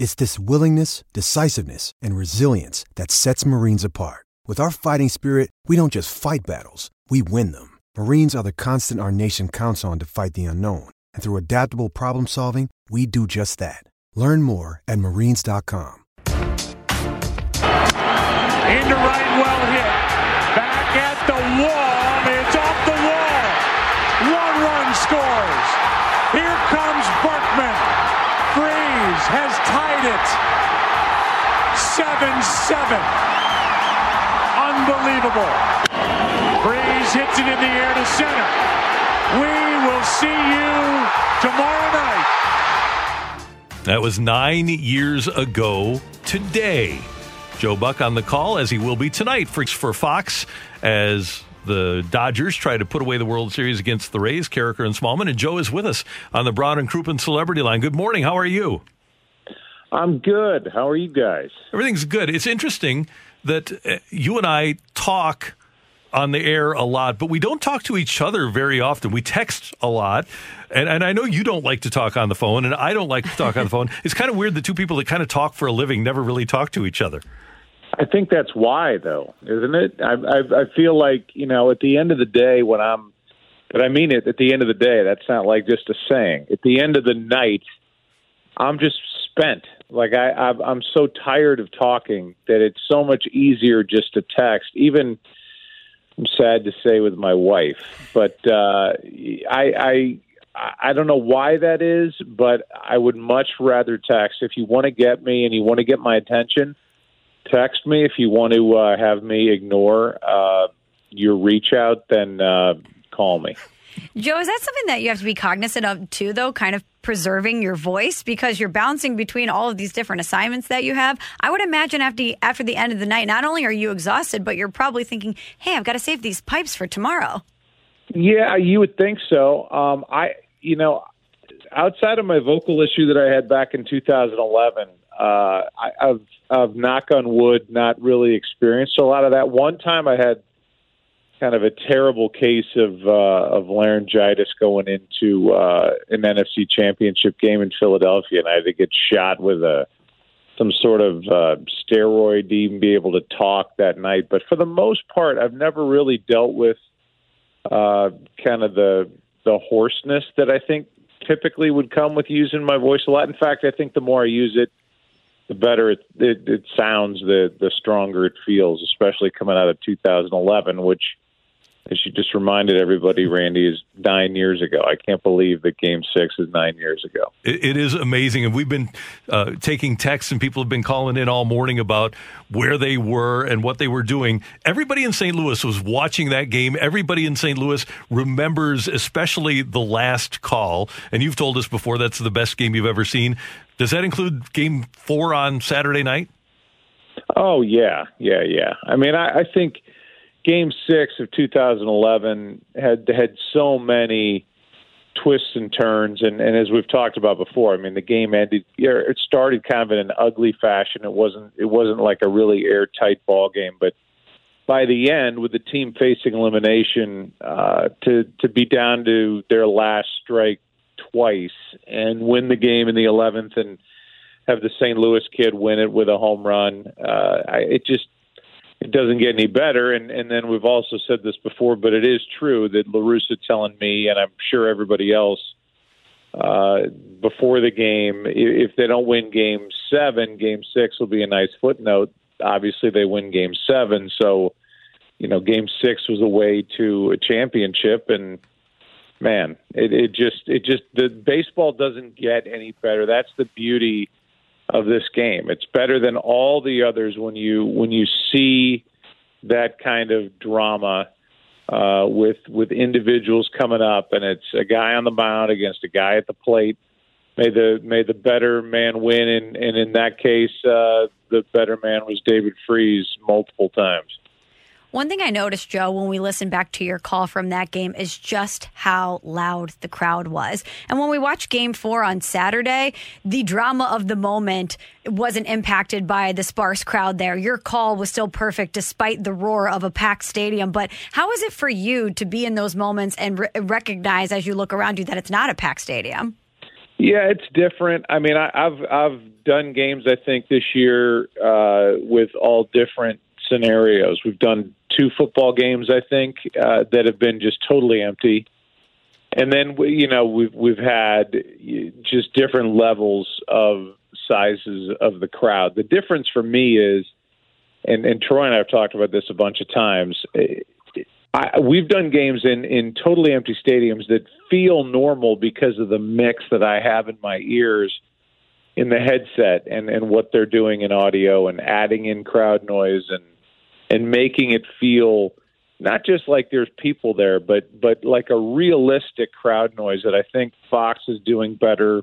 It's this willingness, decisiveness, and resilience that sets Marines apart. With our fighting spirit, we don't just fight battles, we win them. Marines are the constant our nation counts on to fight the unknown. And through adaptable problem solving, we do just that. Learn more at marines.com. Into right, well hit. Back at the wall. It's off the wall. One run scores. Has tied it. 7 7. Unbelievable. Freese hits it in the air to center. We will see you tomorrow night. That was nine years ago today. Joe Buck on the call, as he will be tonight for, Fox, as the Dodgers try to put away the World Series against the Rays, Karraker and Smallman. And Joe is with us on the Brown and Crouppen Celebrity Line. Good morning. How are you? I'm good. How are you guys? Everything's good. It's interesting that uh, you and I talk on the air a lot, but we don't talk to each other very often. We text a lot. And, and I know you don't like to talk on the phone, and I don't like to talk on the phone. It's kind of weird the two people that kind of talk for a living never really talk to each other. I think that's why, though, isn't it? I, I, I feel like you know, at the end of the day, when I'm, but I mean it. At the end of the day, that's not like just a saying. At the end of the night, I'm just spent. Like I, I've, I'm so tired of talking that it's so much easier just to text. Even I'm sad to say with my wife, but uh, I, I I don't know why that is, but I would much rather text. If you want to get me and you want to get my attention, text me. If you want to uh, have me ignore uh, your reach out, then uh, call me. Joe, is that something that you have to be cognizant of too, though, kind of preserving your voice because you're bouncing between all of these different assignments that you have? I would imagine after after the end of the night, not only are you exhausted, but you're probably thinking, hey, I've got to save these pipes for tomorrow. Yeah, you would think so. Um, I, you know, outside of my vocal issue that I had back in 2011, uh, I, I've, I've knock on wood, not really experienced a lot of that. One time I had kind of a terrible case of uh, of laryngitis going into uh, an NFC Championship game in Philadelphia, and I had to get shot with a some sort of uh, steroid to even be able to talk that night. But for the most part, I've never really dealt with uh, kind of the the hoarseness that I think typically would come with using my voice a lot. In fact, I think the more I use it, the better it, it, it sounds, the the stronger it feels, especially coming out of 2011, which as you just reminded everybody, Randy, is nine years ago. I can't believe that Game Six is nine years ago. it, it is amazing, and we've been uh, taking texts, and people have been calling in all morning about where they were and what they were doing. Everybody in St. Louis was watching that game. Everybody in St. Louis remembers, especially the last call. And you've told us before that's the best game you've ever seen. Does that include Game Four on Saturday night? Oh yeah, yeah, yeah. I mean, I, I think Game Six of 2011 had had so many twists and turns, and, and as we've talked about before, I mean, the game ended. It started kind of in an ugly fashion. It wasn't. It wasn't like a really airtight ball game, but by the end, with the team facing elimination, uh, to to be down to their last strike twice and win the game in the 11th and have the St. Louis kid win it with a home run. Uh, I, it just it doesn't get any better. And and then we've also said this before, but it is true that La Russa telling me, and I'm sure everybody else uh, before the game, if they don't win Game Seven, Game Six will be a nice footnote. Obviously, they win Game Seven, so you know Game Six was a way to a championship and man, it, it just it just the baseball doesn't get any better. That's the beauty of this game. It's better than all the others when you when you see that kind of drama uh, with with individuals coming up, and it's a guy on the mound against a guy at the plate. may the may the better man win, and, and in that case, uh, the better man was David Freese multiple times. One thing I noticed, Joe, when we listened back to your call from that game is just how loud the crowd was. And when we watched game four on Saturday, the drama of the moment wasn't impacted by the sparse crowd there. Your call was still perfect despite the roar of a packed stadium. But how is it for you to be in those moments and re- recognize as you look around you that it's not a packed stadium? Yeah, it's different. I mean, I, I've I've done games I think this year uh, with all different scenarios. We've done two football games, I think, uh, that have been just totally empty. And then you know we've we've had just different levels of sizes of the crowd. The difference for me is, and, and Troy and I have talked about this a bunch of times. I, we've done games in in totally empty stadiums that feel normal because of the mix that I have in my ears in the headset and and what they're doing in audio and adding in crowd noise and and making it feel not just like there's people there, but but like a realistic crowd noise that I think Fox is doing better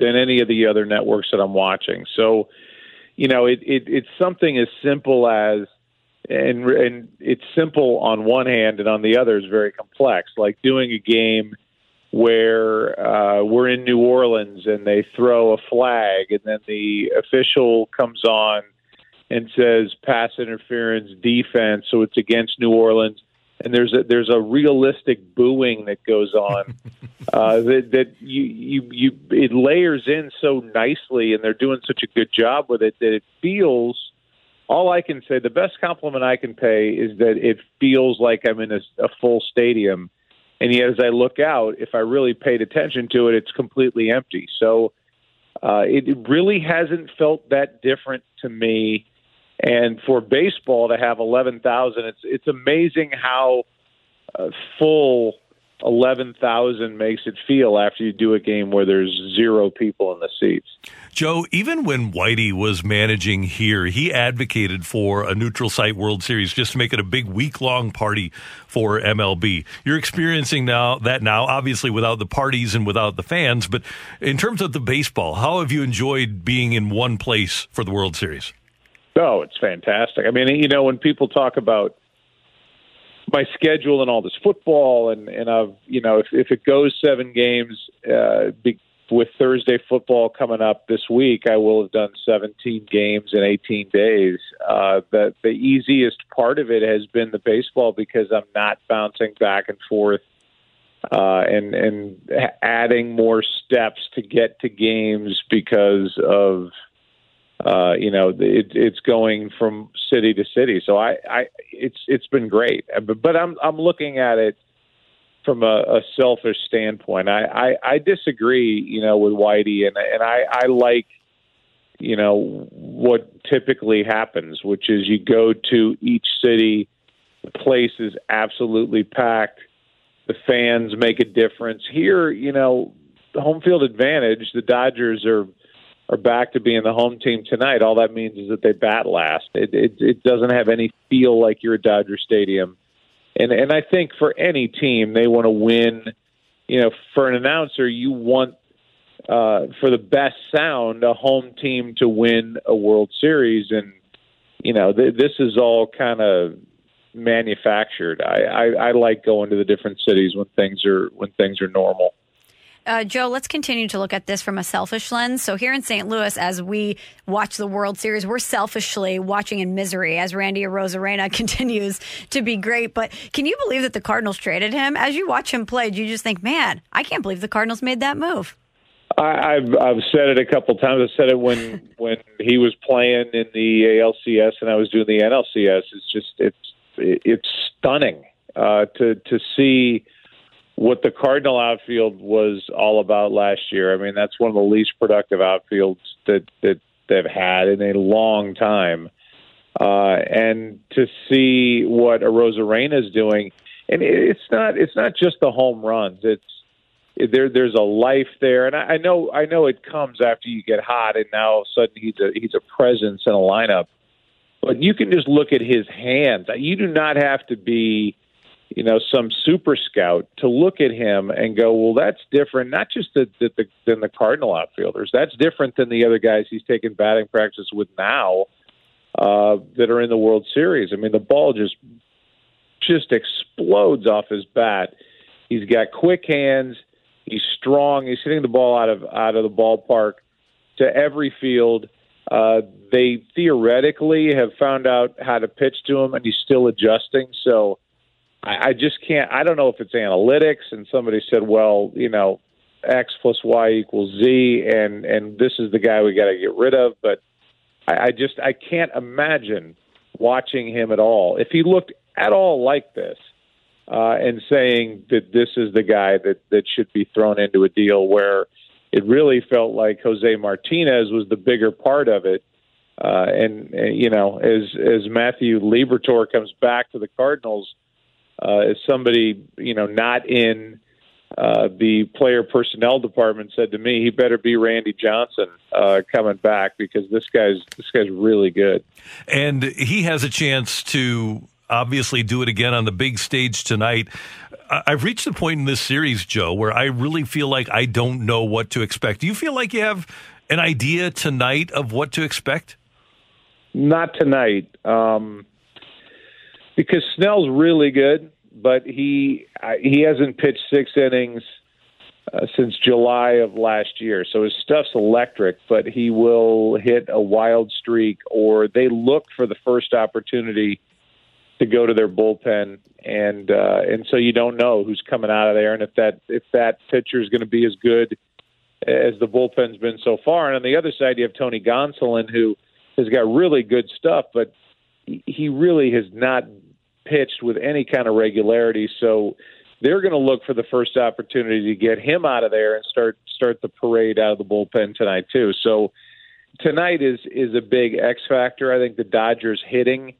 than any of the other networks that I'm watching. So, you know, it, it it's something as simple as and and it's simple on one hand, and on the other is very complex. Like doing a game where uh, we're in New Orleans and they throw a flag, and then the official comes on and says pass interference defense, so it's against New Orleans. And there's a there's a realistic booing that goes on uh, that that you you you it layers in so nicely, and they're doing such a good job with it that it feels. All I can say, the best compliment I can pay is that it feels like I'm in a, a full stadium, and yet as I look out, if I really paid attention to it, it's completely empty. So uh, it really hasn't felt that different to me and for baseball to have 11,000, it's it's amazing how uh, full 11,000 makes it feel after you do a game where there's zero people in the seats. Joe, even when Whitey was managing here, he advocated for a neutral site World Series just to make it a big week long party for MLB. You're experiencing now that now, obviously without the parties and without the fans, but in terms of the baseball, how have you enjoyed being in one place for the World Series? Oh, it's fantastic. I mean, you know, when people talk about my schedule and all this football, and and I've you know, if if it goes seven games uh, be, with Thursday football coming up this week, I will have done 17 games in 18 days. Uh, the the easiest part of it has been the baseball because I'm not bouncing back and forth uh, and and adding more steps to get to games because of uh, you know, it, it's going from city to city. So I, I, it's it's been great, uh, but, but I'm I'm looking at it from a, a selfish standpoint. I, I I disagree, you know, with Whitey, and and I I like, you know, what typically happens, which is you go to each city, the place is absolutely packed, the fans make a difference. Here, you know, the home field advantage, the Dodgers are are back to being the home team tonight, all that means is that they bat last. It, it, it doesn't have any feel like you're a Dodger Stadium, and and I think for any team they want to win. You know, for an announcer, you want uh, for the best sound a home team to win a World Series, and you know th- this is all kind of manufactured. I, I, I like going to the different cities when things are when things are normal. Uh, Joe, let's continue to look at this from a selfish lens. So, here in St. Louis, as we watch the World Series, we're selfishly watching in misery as Randy Arozarena continues to be great. But can you believe that the Cardinals traded him? As you watch him play, do you just think, man, I can't believe the Cardinals made that move? I, I've I've said it a couple times. I said it when when he was playing in the ALCS and I was doing the NLCS. It's just it's it's stunning uh, to to see what the Cardinal outfield was all about last year. I mean, that's one of the least productive outfields that that they've had in a long time. Uh, and to see what Arozarena is doing, and it's not it's not just the home runs. It's there. There's a life there, and I, I know I know it comes after you get hot, and now all of a sudden he's a he's a presence in a lineup. But you can just look at his hands. You do not have to be you know, some super scout to look at him and go, well, that's different. Not just the, the, the, than the Cardinal outfielders. That's different than the other guys he's taking batting practice with now uh, that are in the World Series. I mean, the ball just just explodes off his bat. He's got quick hands. He's strong. He's hitting the ball out of out of the ballpark to every field. Uh, they theoretically have found out how to pitch to him, and he's still adjusting. So I, I just can't. I don't know if it's analytics, and somebody said, well, you know, X plus Y equals Z, and and this is the guy we got to get rid of. But I, I just I can't imagine watching him at all. If he looked at all like this, uh, and saying that this is the guy that that should be thrown into a deal where it really felt like Jose Martinez was the bigger part of it. Uh, and, and you know, as as Matthew Liberatore comes back to the Cardinals, uh, as somebody you know not in uh, the player personnel department said to me, he better be Randy Johnson uh, coming back because this guy's this guy's really good, and he has a chance to obviously do it again on the big stage tonight. I've reached the point in this series, Joe, where I really feel like I don't know what to expect. Do you feel like you have an idea tonight of what to expect? Not tonight. Um, because Snell's really good, but he he hasn't pitched six innings uh, since July of last year. So his stuff's electric, but he will hit a wild streak, or they look for the first opportunity to go to their bullpen, and uh, and so you don't know who's coming out of there, and if that if that pitcher is going to be as good as the bullpen's been so far. And on the other side, you have Tony Gonsolin, who has got really good stuff, but he really has not pitched with any kind of regularity. So they're going to look for the first opportunity to get him out of there and start start the parade out of the bullpen tonight too. So tonight is is a big X factor. I think the Dodgers hitting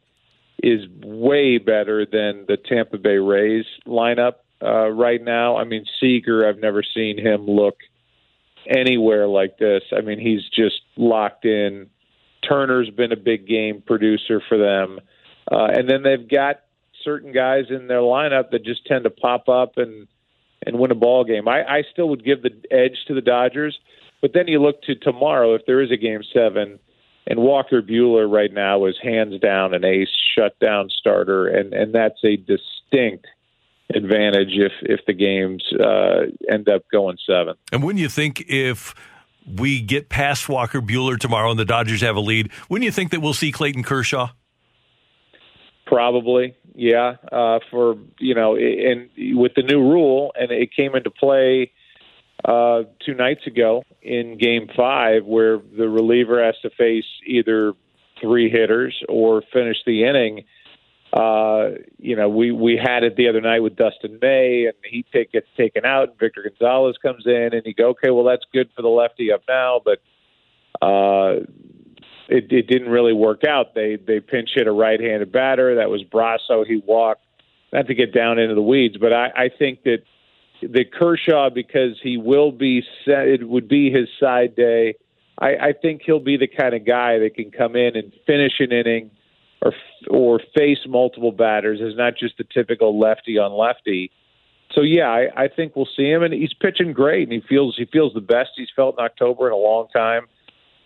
is way better than the Tampa Bay Rays lineup uh, right now. I mean Seager, I've never seen him look anywhere like this. I mean he's just locked in. Turner's been a big game producer for them. Uh, and then they've got certain guys in their lineup that just tend to pop up and and win a ball game. I, I still would give the edge to the Dodgers, but then you look to tomorrow if there is a game seven, and Walker Buehler right now is hands down an ace shutdown starter, and and that's a distinct advantage if if the games uh, end up going seven. And when you think if we get past Walker Buehler tomorrow and the Dodgers have a lead, when you think that we'll see Clayton Kershaw? Probably, yeah. Uh, for you know, and with the new rule, and it came into play uh, two nights ago in Game Five, where the reliever has to face either three hitters or finish the inning. Uh, you know, we we had it the other night with Dustin May, and he take, gets taken out, and Victor Gonzalez comes in, and you go, okay, well that's good for the lefty up now, but uh, it, it didn't really work out. They they pinch hit a right-handed batter. That was Brosseau. He walked. Not to get down into the weeds, but I, I think that the Kershaw because he will be set. It would be his side day. I, I think he'll be the kind of guy that can come in and finish an inning or or face multiple batters as not just the typical lefty on lefty. So yeah, I, I think we'll see him, and he's pitching great, and he feels he feels the best he's felt in October in a long time.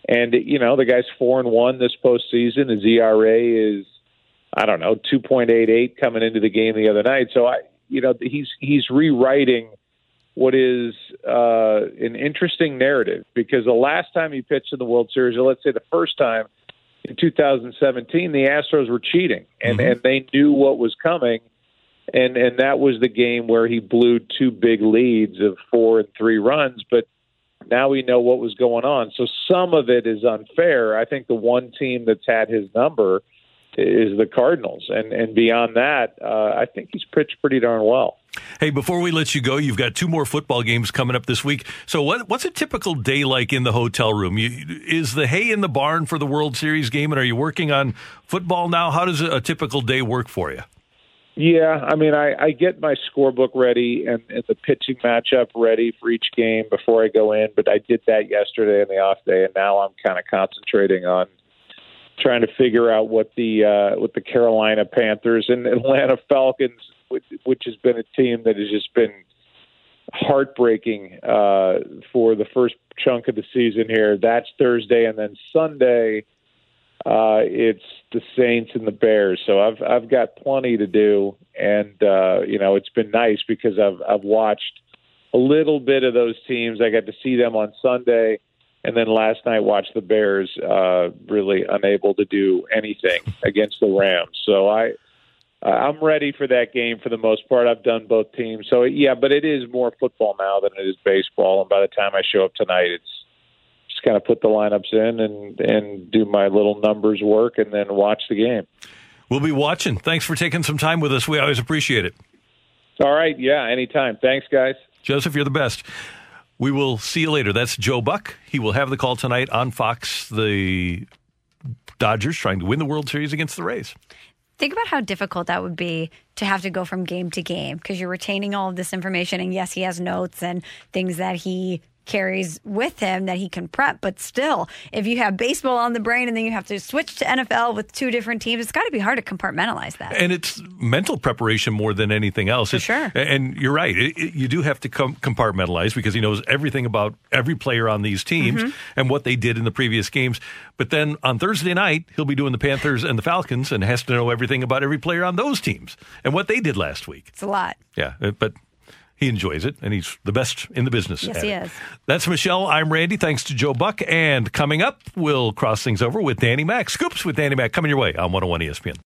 And you know, the guy's four and one this postseason. His ERA is I don't know two point eight eight coming into the game the other night. So I, you know, he's he's rewriting what is uh, an interesting narrative because the last time he pitched in the World Series, or let's say the first time in 2017, the Astros were cheating and mm-hmm. and they knew what was coming. And and that was the game where he blew two big leads of four and three runs, but now we know what was going on. So some of it is unfair. I think the one team that's had his number is the Cardinals, and and beyond that, uh, I think he's pitched pretty darn well. Hey, before we let you go, you've got two more football games coming up this week. So, what, what's a typical day like in the hotel room? You, is the hay in the barn for the World Series game, and are you working on football now? How does a typical day work for you? Yeah, I mean, I, I get my scorebook ready and, and the pitching matchup ready for each game before I go in. But I did that yesterday in the off day, and now I'm kind of concentrating on trying to figure out what the uh, what the Carolina Panthers and Atlanta Falcons, which, which has been a team that has just been heartbreaking uh, for the first chunk of the season here. That's Thursday, and then Sunday uh, it's the Saints and the Bears. So I've I've got plenty to do, and uh, you know it's been nice because I've I've watched a little bit of those teams. I got to see them on Sunday, and then last night watched the Bears uh, really unable to do anything against the Rams. So I uh, I'm ready for that game for the most part. I've done both teams, so yeah, but it is more football now than it is baseball. And by the time I show up tonight, it's just kind of put the lineups in and and do my little numbers work, and then watch the game. We'll be watching. Thanks for taking some time with us. We always appreciate it. All right, yeah, anytime. Thanks, guys. Joseph, you're the best. We will see you later. That's Joe Buck. He will have the call tonight on Fox. The Dodgers trying to win the World Series against the Rays. Think about how difficult that would be to have to go from game to game because you're retaining all of this information. And yes, he has notes and things that he carries with him that he can prep. But still, if you have baseball on the brain and then you have to switch to NFL with two different teams, it's got to be hard to compartmentalize that. And it's mental preparation more than anything else. For sure. And you're right. It, it, you do have to com- compartmentalize because he knows everything about every player on these teams mm-hmm. and what they did in the previous games. But then on Thursday night, he'll be doing the Panthers and the Falcons and has to know everything about every player on those teams and what they did last week. It's a lot. Yeah. But he enjoys it, and he's the best in the business. Yes, he it. is. That's Michelle. I'm Randy. Thanks to Joe Buck. And coming up, we'll cross things over with Danny Mac. Scoops with Danny Mac coming your way on 101 ESPN.